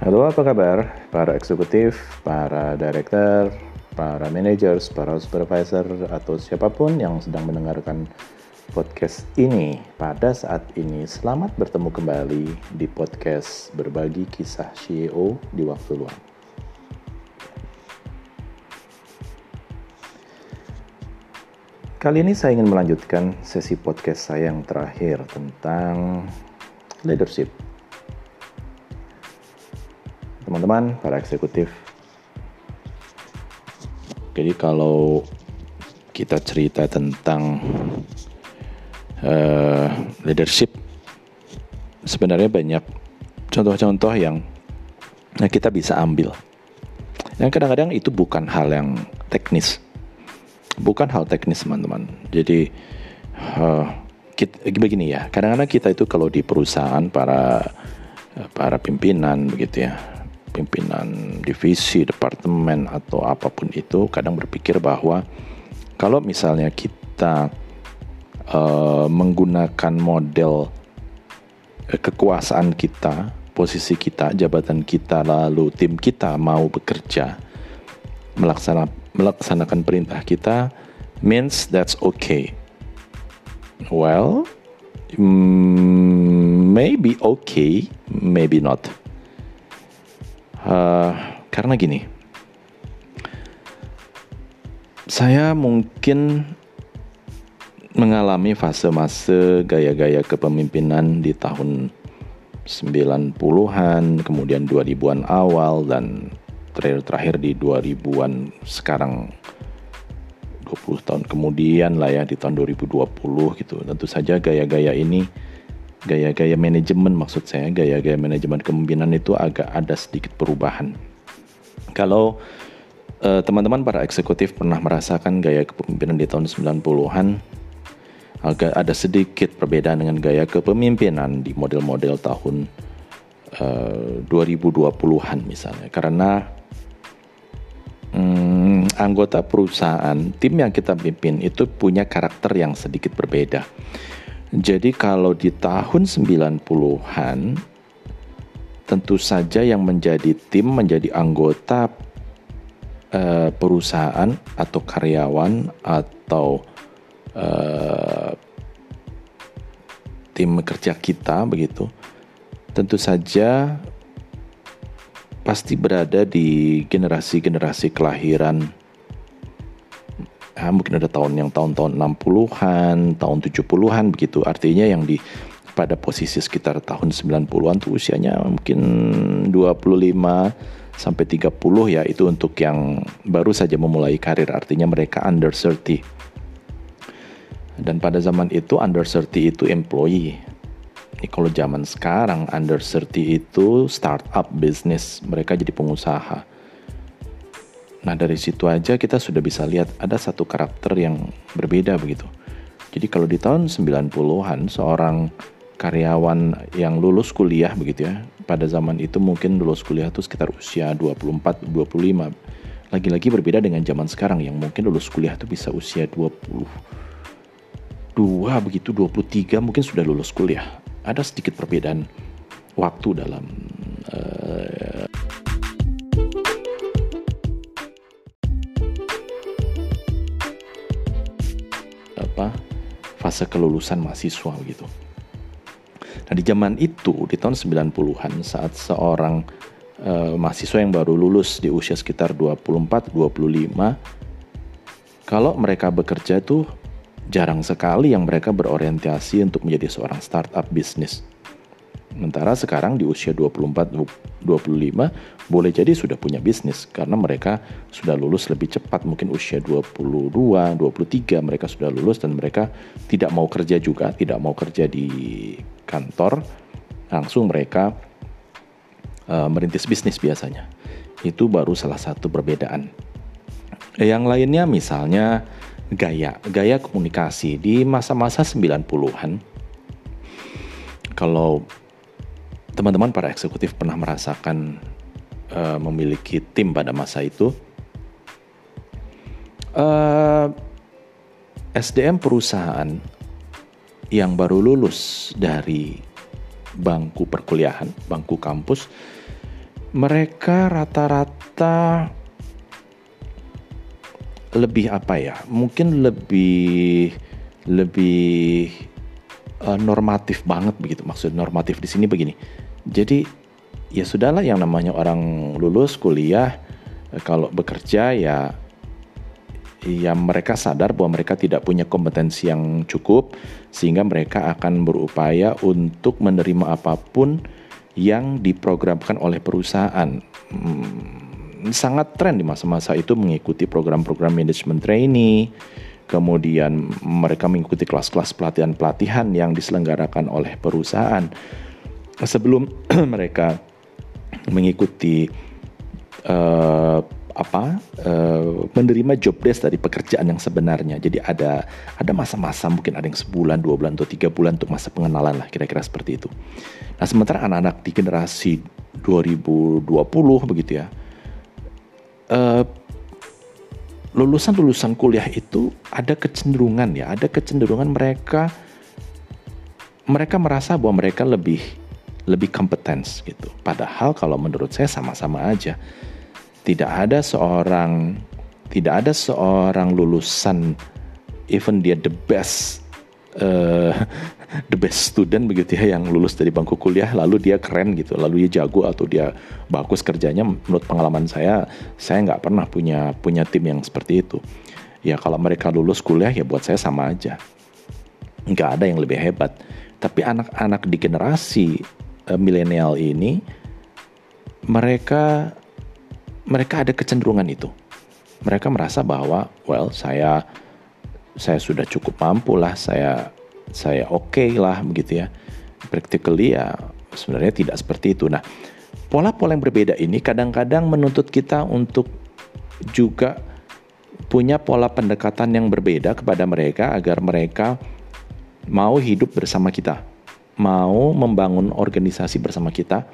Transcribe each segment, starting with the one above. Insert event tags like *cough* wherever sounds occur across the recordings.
Halo, apa kabar para eksekutif, para director, para managers, para supervisor, atau siapa pun yang sedang mendengarkan podcast ini pada saat ini. Selamat bertemu kembali di podcast Berbagi Kisah CEO di Waktu Luang. Kali ini saya ingin melanjutkan sesi podcast saya yang terakhir tentang leadership. Teman-teman, para eksekutif. Jadi kalau kita cerita tentang uh, leadership, sebenarnya banyak contoh-contoh yang kita bisa ambil. Yang kadang-kadang itu bukan hal yang teknis, bukan hal teknis teman-teman. Jadi uh, kita, begini ya, kadang-kadang kita itu kalau di perusahaan para para pimpinan begitu ya, pimpinan divisi, departemen atau apa pun itu kadang berpikir bahwa kalau misalnya kita uh, menggunakan model uh, kekuasaan kita, posisi kita, jabatan kita, lalu tim kita mau bekerja melaksanakan melaksanakan perintah kita means that's okay. Well, mm, maybe okay, maybe not. Uh, karena gini, saya mungkin mengalami fase-fase gaya-gaya kepemimpinan di tahun 90-an, kemudian 2000-an awal dan terakhir-terakhir di 2000-an sekarang 20 tahun kemudian lah ya di tahun 2020 gitu. Tentu saja gaya-gaya ini gaya-gaya manajemen maksud saya gaya-gaya manajemen kepemimpinan itu agak ada sedikit perubahan. Kalau teman teman-teman para eksekutif pernah merasakan gaya kepemimpinan di tahun 90-an agak ada sedikit perbedaan dengan gaya kepemimpinan di model-model tahun uh, 2020-an misalnya karena hmm, anggota perusahaan, tim yang kita pimpin itu punya karakter yang sedikit berbeda. Jadi kalau di tahun 90-an tentu saja yang menjadi tim, menjadi anggota uh, perusahaan atau karyawan atau uh, tim kerja kita begitu. Tentu saja pasti berada di generasi-generasi kelahiran ya, mungkin ada tahun yang tahun-tahun 60-an, tahun 70-an begitu. Artinya yang di pada posisi sekitar tahun 90-an tuh usianya mungkin 25 sampai 30 ya itu untuk yang baru saja memulai karir artinya mereka under 30. Dan pada zaman itu under 30 itu employee ini kalau zaman sekarang under 30 itu startup bisnis, mereka jadi pengusaha. Nah dari situ aja kita sudah bisa lihat ada satu karakter yang berbeda begitu. Jadi kalau di tahun 90-an seorang karyawan yang lulus kuliah begitu ya, pada zaman itu mungkin lulus kuliah itu sekitar usia 24 25. Lagi-lagi berbeda dengan zaman sekarang yang mungkin lulus kuliah itu bisa usia 20 dua begitu 23 mungkin sudah lulus kuliah ada sedikit perbedaan waktu dalam uh, fase kelulusan mahasiswa gitu. Nah di zaman itu di tahun 90-an saat seorang uh, mahasiswa yang baru lulus di usia sekitar 24 25 kalau mereka bekerja tuh jarang sekali yang mereka berorientasi untuk menjadi seorang startup bisnis. Sementara sekarang di usia 24-25 boleh jadi sudah punya bisnis karena mereka sudah lulus lebih cepat mungkin usia 22, 23 mereka sudah lulus dan mereka tidak mau kerja juga, tidak mau kerja di kantor, langsung mereka uh, merintis bisnis biasanya. Itu baru salah satu perbedaan. Yang lainnya misalnya gaya, gaya komunikasi di masa-masa 90-an. Kalau teman-teman para eksekutif pernah merasakan uh, memiliki tim pada masa itu, uh, eh, SDM perusahaan yang baru lulus dari bangku perkuliahan, bangku kampus, mereka rata-rata lebih apa ya? Mungkin lebih lebih uh, normatif banget begitu. Maksud normatif di sini begini. Jadi ya sudahlah yang namanya orang lulus kuliah eh, kalau bekerja ya ya mereka sadar bahwa mereka tidak punya kompetensi yang cukup sehingga mereka akan berupaya untuk menerima apa pun yang diprogramkan oleh perusahaan. Hmm, sangat tren di masa-masa itu mengikuti program-program manajemen trainee, kemudian mereka mengikuti kelas-kelas pelatihan-pelatihan yang diselenggarakan oleh perusahaan. Sebelum *clears throat* mereka mengikuti uh, apa uh, menerima job desk dari pekerjaan yang sebenarnya. Jadi ada ada masa-masa mungkin ada yang sebulan, dua bulan atau tiga bulan untuk masa pengenalan lah kira-kira seperti itu. Nah sementara anak-anak di generasi 2020 begitu ya, uh, lulusan-lulusan kuliah itu ada kecenderungan ya, ada kecenderungan mereka mereka merasa bahwa mereka lebih lebih kompetens gitu. Padahal kalau menurut saya sama-sama aja tidak ada seorang tidak ada seorang lulusan even dia the best uh, *laughs* the best student begitu ya yang lulus dari bangku kuliah lalu dia keren gitu lalu dia jago atau dia bagus kerjanya menurut pengalaman saya saya nggak pernah punya punya tim yang seperti itu. Ya kalau mereka lulus kuliah ya buat saya sama aja. Nggak ada yang lebih hebat. Tapi anak-anak di generasi uh, milenial ini mereka mereka ada kecenderungan itu. Mereka merasa bahwa, well, saya saya sudah cukup mampu lah, saya saya oke okay lah begitu ya. Practically ya sebenarnya tidak seperti itu. Nah, pola-pola yang berbeda ini kadang-kadang menuntut kita untuk juga punya pola pendekatan yang berbeda kepada mereka agar mereka mau hidup bersama kita, mau membangun organisasi bersama kita,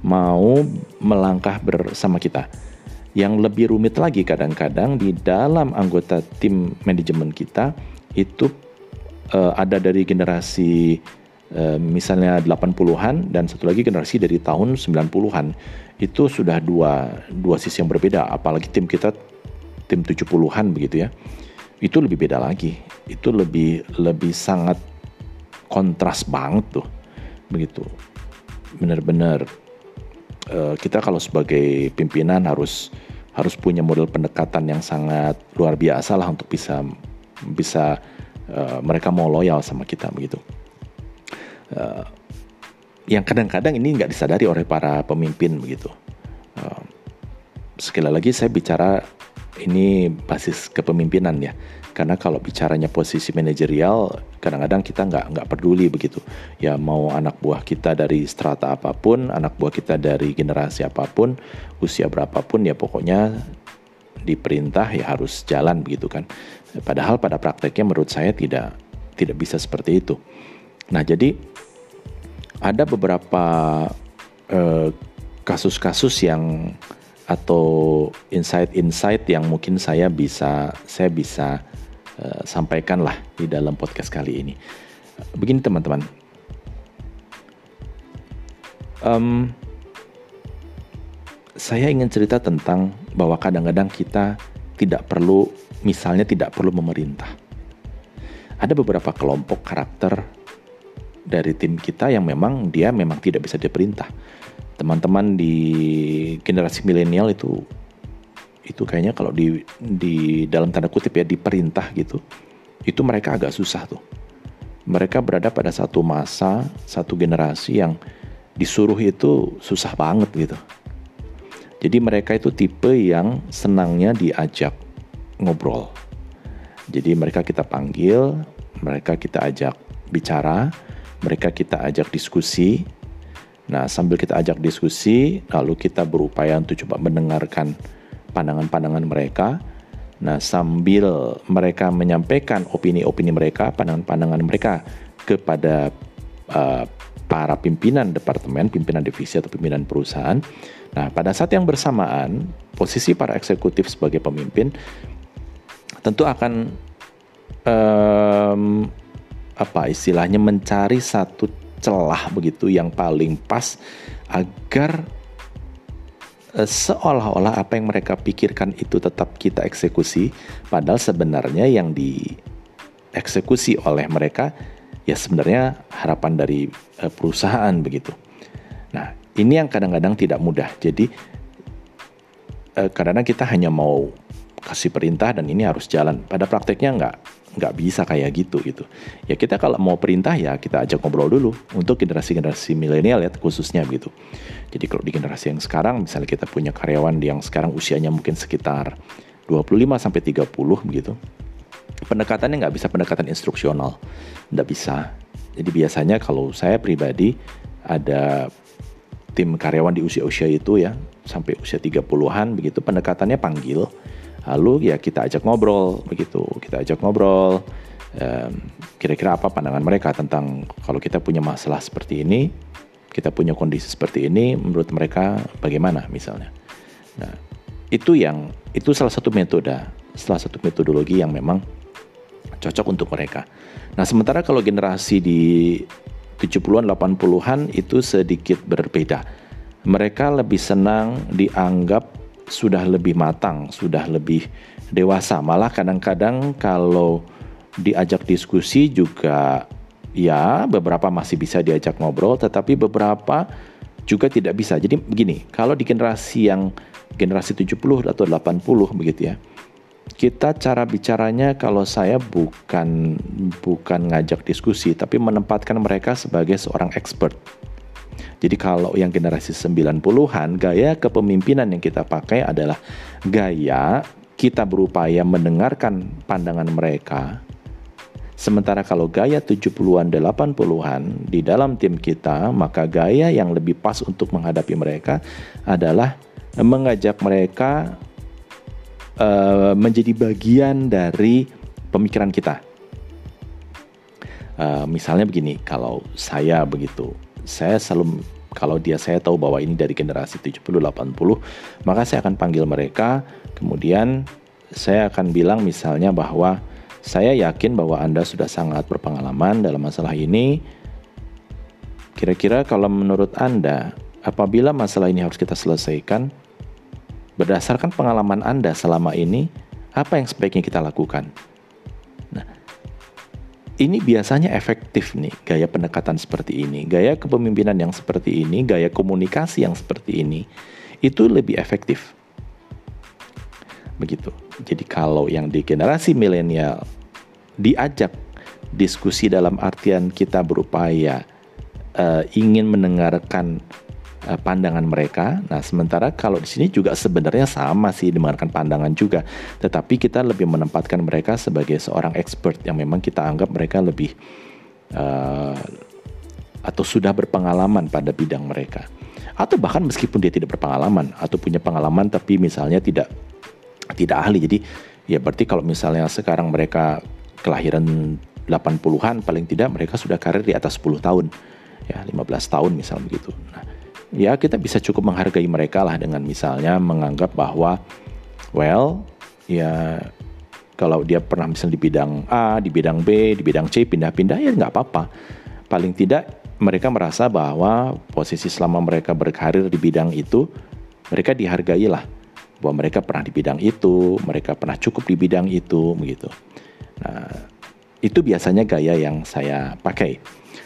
mau melangkah bersama kita. Yang lebih rumit lagi kadang-kadang di dalam anggota tim manajemen kita itu uh, ada dari generasi uh, misalnya 80-an dan satu lagi generasi dari tahun 90-an. Itu sudah dua dua sisi yang berbeda apalagi tim kita tim 70-an begitu ya. Itu lebih beda lagi. Itu lebih lebih sangat kontras banget tuh. Begitu. Benar-benar uh, kita kalau sebagai pimpinan harus harus punya model pendekatan yang sangat luar biasa lah untuk bisa bisa uh, mereka mau loyal sama kita begitu. Uh, yang kadang-kadang ini nggak disadari oleh para pemimpin begitu. Uh, sekali lagi saya bicara ini basis kepemimpinan ya. Karena kalau bicaranya posisi manajerial kadang-kadang kita nggak nggak peduli begitu. Ya mau anak buah kita dari strata apa pun anak buah kita dari generasi apa pun usia berapapun ya pokoknya diperintah ya harus jalan begitu kan. Padahal pada prakteknya menurut saya tidak tidak bisa seperti itu. Nah jadi ada beberapa eh, kasus-kasus yang atau insight-insight yang mungkin saya bisa saya bisa uh, sampaikanlah di dalam podcast kali ini. Begini teman-teman, um, saya ingin cerita tentang bahwa kadang-kadang kita tidak perlu, misalnya tidak perlu memerintah. Ada beberapa kelompok karakter dari tim kita yang memang dia memang tidak bisa diperintah. Teman-teman di generasi milenial itu itu kayaknya kalau di di dalam tanda kutip ya diperintah gitu itu mereka agak susah tuh. Mereka berada pada satu masa satu generasi yang disuruh itu susah banget gitu. Jadi mereka itu tipe yang senangnya diajak ngobrol. Jadi mereka kita panggil mereka kita ajak bicara mereka kita ajak diskusi Nah, sambil kita ajak diskusi, lalu kita berupaya untuk coba mendengarkan pandangan-pandangan mereka. Nah, sambil mereka menyampaikan opini-opini mereka, pandangan-pandangan mereka kepada uh, para pimpinan departemen, pimpinan divisi atau pimpinan perusahaan. Nah, pada saat yang bersamaan, posisi para eksekutif sebagai pemimpin tentu akan um, apa istilahnya mencari satu celah begitu yang paling pas agar uh, seolah-olah apa yang mereka pikirkan itu tetap kita eksekusi, padahal sebenarnya yang dieksekusi oleh mereka ya sebenarnya harapan dari uh, perusahaan begitu. Nah, ini yang kadang-kadang tidak mudah. Jadi uh, kadang-kadang kita hanya mau kasih perintah dan ini harus jalan. Pada prakteknya nggak nggak bisa kayak gitu gitu. Ya kita kalau mau perintah ya kita ajak ngobrol dulu untuk generasi-generasi milenial ya khususnya gitu. Jadi kalau di generasi yang sekarang misalnya kita punya karyawan yang sekarang usianya mungkin sekitar 25 sampai 30 begitu. Pendekatannya nggak bisa pendekatan instruksional, nggak bisa. Jadi biasanya kalau saya pribadi ada tim karyawan di usia-usia itu ya sampai usia 30-an begitu pendekatannya panggil Lalu ya kita ajak ngobrol begitu, kita ajak ngobrol. Kira-kira apa pandangan mereka tentang kalau kita punya masalah seperti ini, kita punya kondisi seperti ini, menurut mereka bagaimana misalnya. Nah, itu yang itu salah satu metode, salah satu metodologi yang memang cocok untuk mereka. Nah, sementara kalau generasi di 70-an, 80-an itu sedikit berbeda. Mereka lebih senang dianggap sudah lebih matang, sudah lebih dewasa. Malah kadang-kadang kalau diajak diskusi juga ya beberapa masih bisa diajak ngobrol, tetapi beberapa juga tidak bisa. Jadi begini, kalau di generasi yang generasi 70 atau 80 begitu ya. Kita cara bicaranya kalau saya bukan bukan ngajak diskusi tapi menempatkan mereka sebagai seorang expert jadi kalau yang generasi 90-an, gaya kepemimpinan yang kita pakai adalah gaya kita berupaya mendengarkan pandangan mereka. Sementara kalau gaya 70-an, 80-an di dalam tim kita, maka gaya yang lebih pas untuk menghadapi mereka adalah mengajak mereka uh, menjadi bagian dari pemikiran kita. Uh, misalnya begini, kalau saya begitu, saya selalu kalau dia saya tahu bahwa ini dari generasi 70 80 maka saya akan panggil mereka. Kemudian saya akan bilang misalnya bahwa saya yakin bahwa Anda sudah sangat berpengalaman dalam masalah ini. Kira-kira kalau menurut Anda apabila masalah ini harus kita selesaikan berdasarkan pengalaman Anda selama ini apa yang sebaiknya kita lakukan ini biasanya efektif nih gaya pendekatan seperti ini, gaya kepemimpinan yang seperti ini, gaya komunikasi yang seperti ini itu lebih efektif. Begitu. Jadi kalau yang di generasi milenial diajak diskusi dalam artian kita berupaya uh, ingin mendengarkan uh, pandangan mereka. Nah, sementara kalau di sini juga sebenarnya sama sih dengarkan pandangan juga, tetapi kita lebih menempatkan mereka sebagai seorang expert yang memang kita anggap mereka lebih uh, atau sudah berpengalaman pada bidang mereka. Atau bahkan meskipun dia tidak berpengalaman atau punya pengalaman tapi misalnya tidak tidak ahli. Jadi ya berarti kalau misalnya sekarang mereka kelahiran 80-an paling tidak mereka sudah karir di atas 10 tahun ya 15 tahun misalnya begitu. Nah, ya kita bisa cukup menghargai mereka lah dengan misalnya menganggap bahwa well ya kalau dia pernah misalnya di bidang A, di bidang B, di bidang C pindah-pindah ya nggak apa-apa. Paling tidak mereka merasa bahwa posisi selama mereka berkarir di bidang itu mereka dihargai lah bahwa mereka pernah di bidang itu, mereka pernah cukup di bidang itu begitu. Nah, itu biasanya gaya yang saya pakai.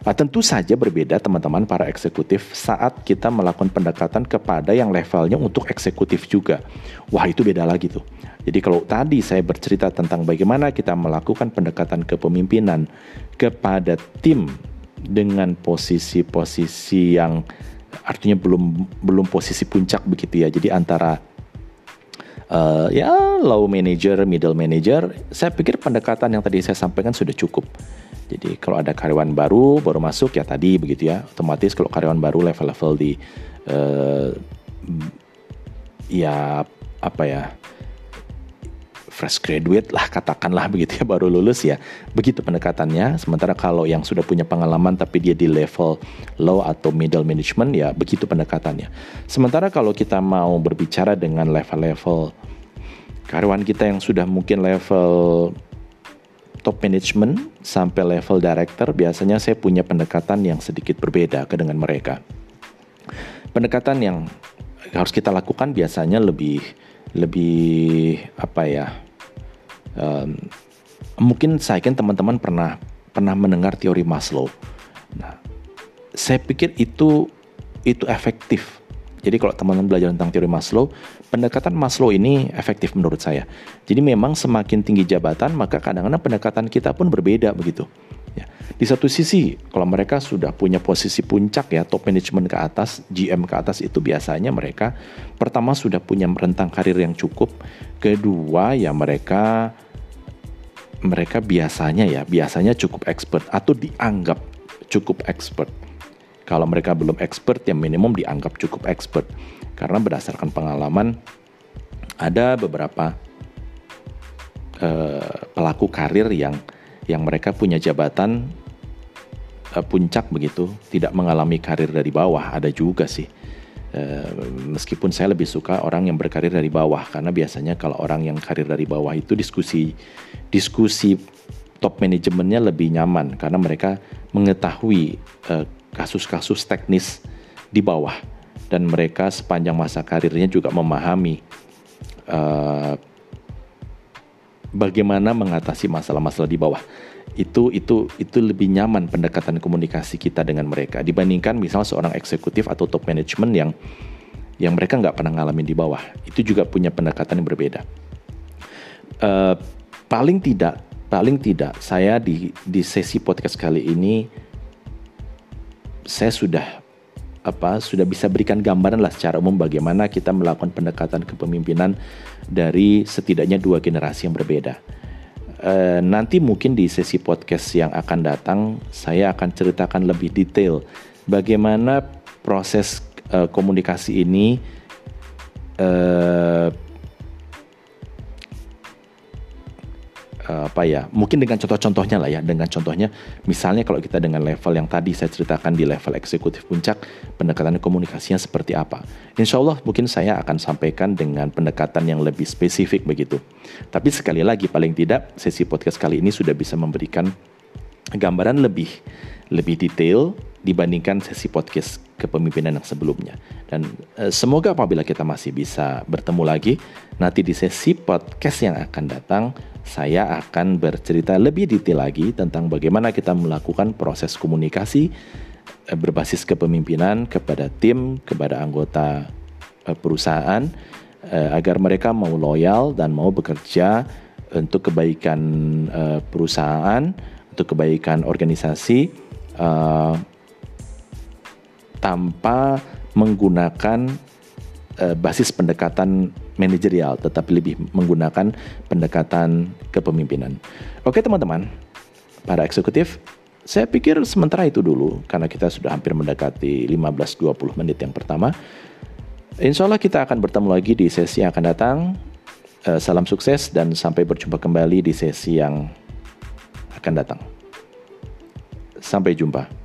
Nah, tentu saja berbeda teman-teman para eksekutif saat kita melakukan pendekatan kepada yang levelnya untuk eksekutif juga. Wah itu beda lagi tuh. Jadi kalau tadi saya bercerita tentang bagaimana kita melakukan pendekatan kepemimpinan kepada tim dengan posisi-posisi yang artinya belum belum posisi puncak begitu ya. Jadi antara uh, ya low manager, middle manager, saya pikir pendekatan yang tadi saya sampaikan sudah cukup. Jadi kalau ada karyawan baru baru masuk ya tadi begitu ya, otomatis kalau karyawan baru level-level di uh, ya apa ya fresh graduate lah katakanlah begitu ya baru lulus ya. Begitu pendekatannya. Sementara kalau yang sudah punya pengalaman tapi dia di level low atau middle management ya begitu pendekatannya. Sementara kalau kita mau berbicara dengan level-level karyawan kita yang sudah mungkin level top management sampai level director biasanya saya punya pendekatan yang sedikit berbeda ke dengan mereka. Pendekatan yang harus kita lakukan biasanya lebih lebih apa ya um, mungkin saya yakin teman-teman pernah pernah mendengar teori Maslow. Nah, saya pikir itu itu efektif. Jadi kalau teman-teman belajar tentang teori Maslow, pendekatan Maslow ini efektif menurut saya. Jadi memang semakin tinggi jabatan, maka kadang-kadang pendekatan kita pun berbeda begitu. Ya. Di satu sisi, kalau mereka sudah punya posisi puncak ya, top management ke atas, GM ke atas itu biasanya mereka pertama sudah punya rentang karir yang cukup, kedua ya mereka mereka biasanya ya, biasanya cukup expert atau dianggap cukup expert. Kalau mereka belum expert ya minimum dianggap cukup expert. Karena berdasarkan pengalaman ada beberapa uh, pelaku karir yang yang mereka punya jabatan uh, puncak begitu, tidak mengalami karir dari bawah, ada juga sih. Uh, meskipun saya lebih suka orang yang berkarir dari bawah karena biasanya kalau orang yang karir dari bawah itu diskusi diskusi top manajemennya lebih nyaman karena mereka mengetahui kasus kasus-kasus teknis di bawah dan mereka sepanjang masa karirnya juga memahami uh, bagaimana mengatasi masalah-masalah di bawah. Itu itu itu lebih nyaman pendekatan komunikasi kita dengan mereka dibandingkan misal seorang eksekutif atau top management yang yang mereka nggak pernah ngalamin di bawah. Itu juga punya pendekatan yang berbeda. Uh, paling tidak paling tidak saya di di sesi podcast kali ini saya sudah apa sudah bisa berikan gambaran lah secara umum bagaimana kita melakukan pendekatan kepemimpinan dari setidaknya dua generasi yang berbeda. E, nanti mungkin di sesi podcast yang akan datang saya akan ceritakan lebih detail bagaimana proses e, komunikasi ini e, apa ya mungkin dengan contoh-contohnya lah ya dengan contohnya misalnya kalau kita dengan level yang tadi saya ceritakan di level eksekutif puncak pendekatan komunikasinya seperti apa. Insya Allah mungkin saya akan sampaikan dengan pendekatan yang lebih spesifik begitu. Tapi sekali lagi paling tidak sesi podcast kali ini sudah bisa memberikan gambaran lebih lebih detail dibandingkan sesi podcast kepemimpinan yang sebelumnya. Dan e, semoga apabila kita masih bisa bertemu lagi, nanti di sesi podcast yang akan datang, saya akan bercerita lebih detail lagi tentang bagaimana kita melakukan proses komunikasi e, berbasis kepemimpinan kepada tim, kepada anggota e, perusahaan, agar mereka mau loyal dan mau bekerja untuk kebaikan perusahaan, untuk kebaikan organisasi. Tanpa menggunakan uh, basis pendekatan manajerial, tetapi lebih menggunakan pendekatan kepemimpinan. Oke teman-teman, para eksekutif, saya pikir sementara itu dulu karena kita sudah hampir mendekati 15-20 menit yang pertama. Insya Allah kita akan bertemu lagi di sesi yang akan datang. Uh, salam sukses dan sampai berjumpa kembali di sesi yang akan datang. Sampai jumpa.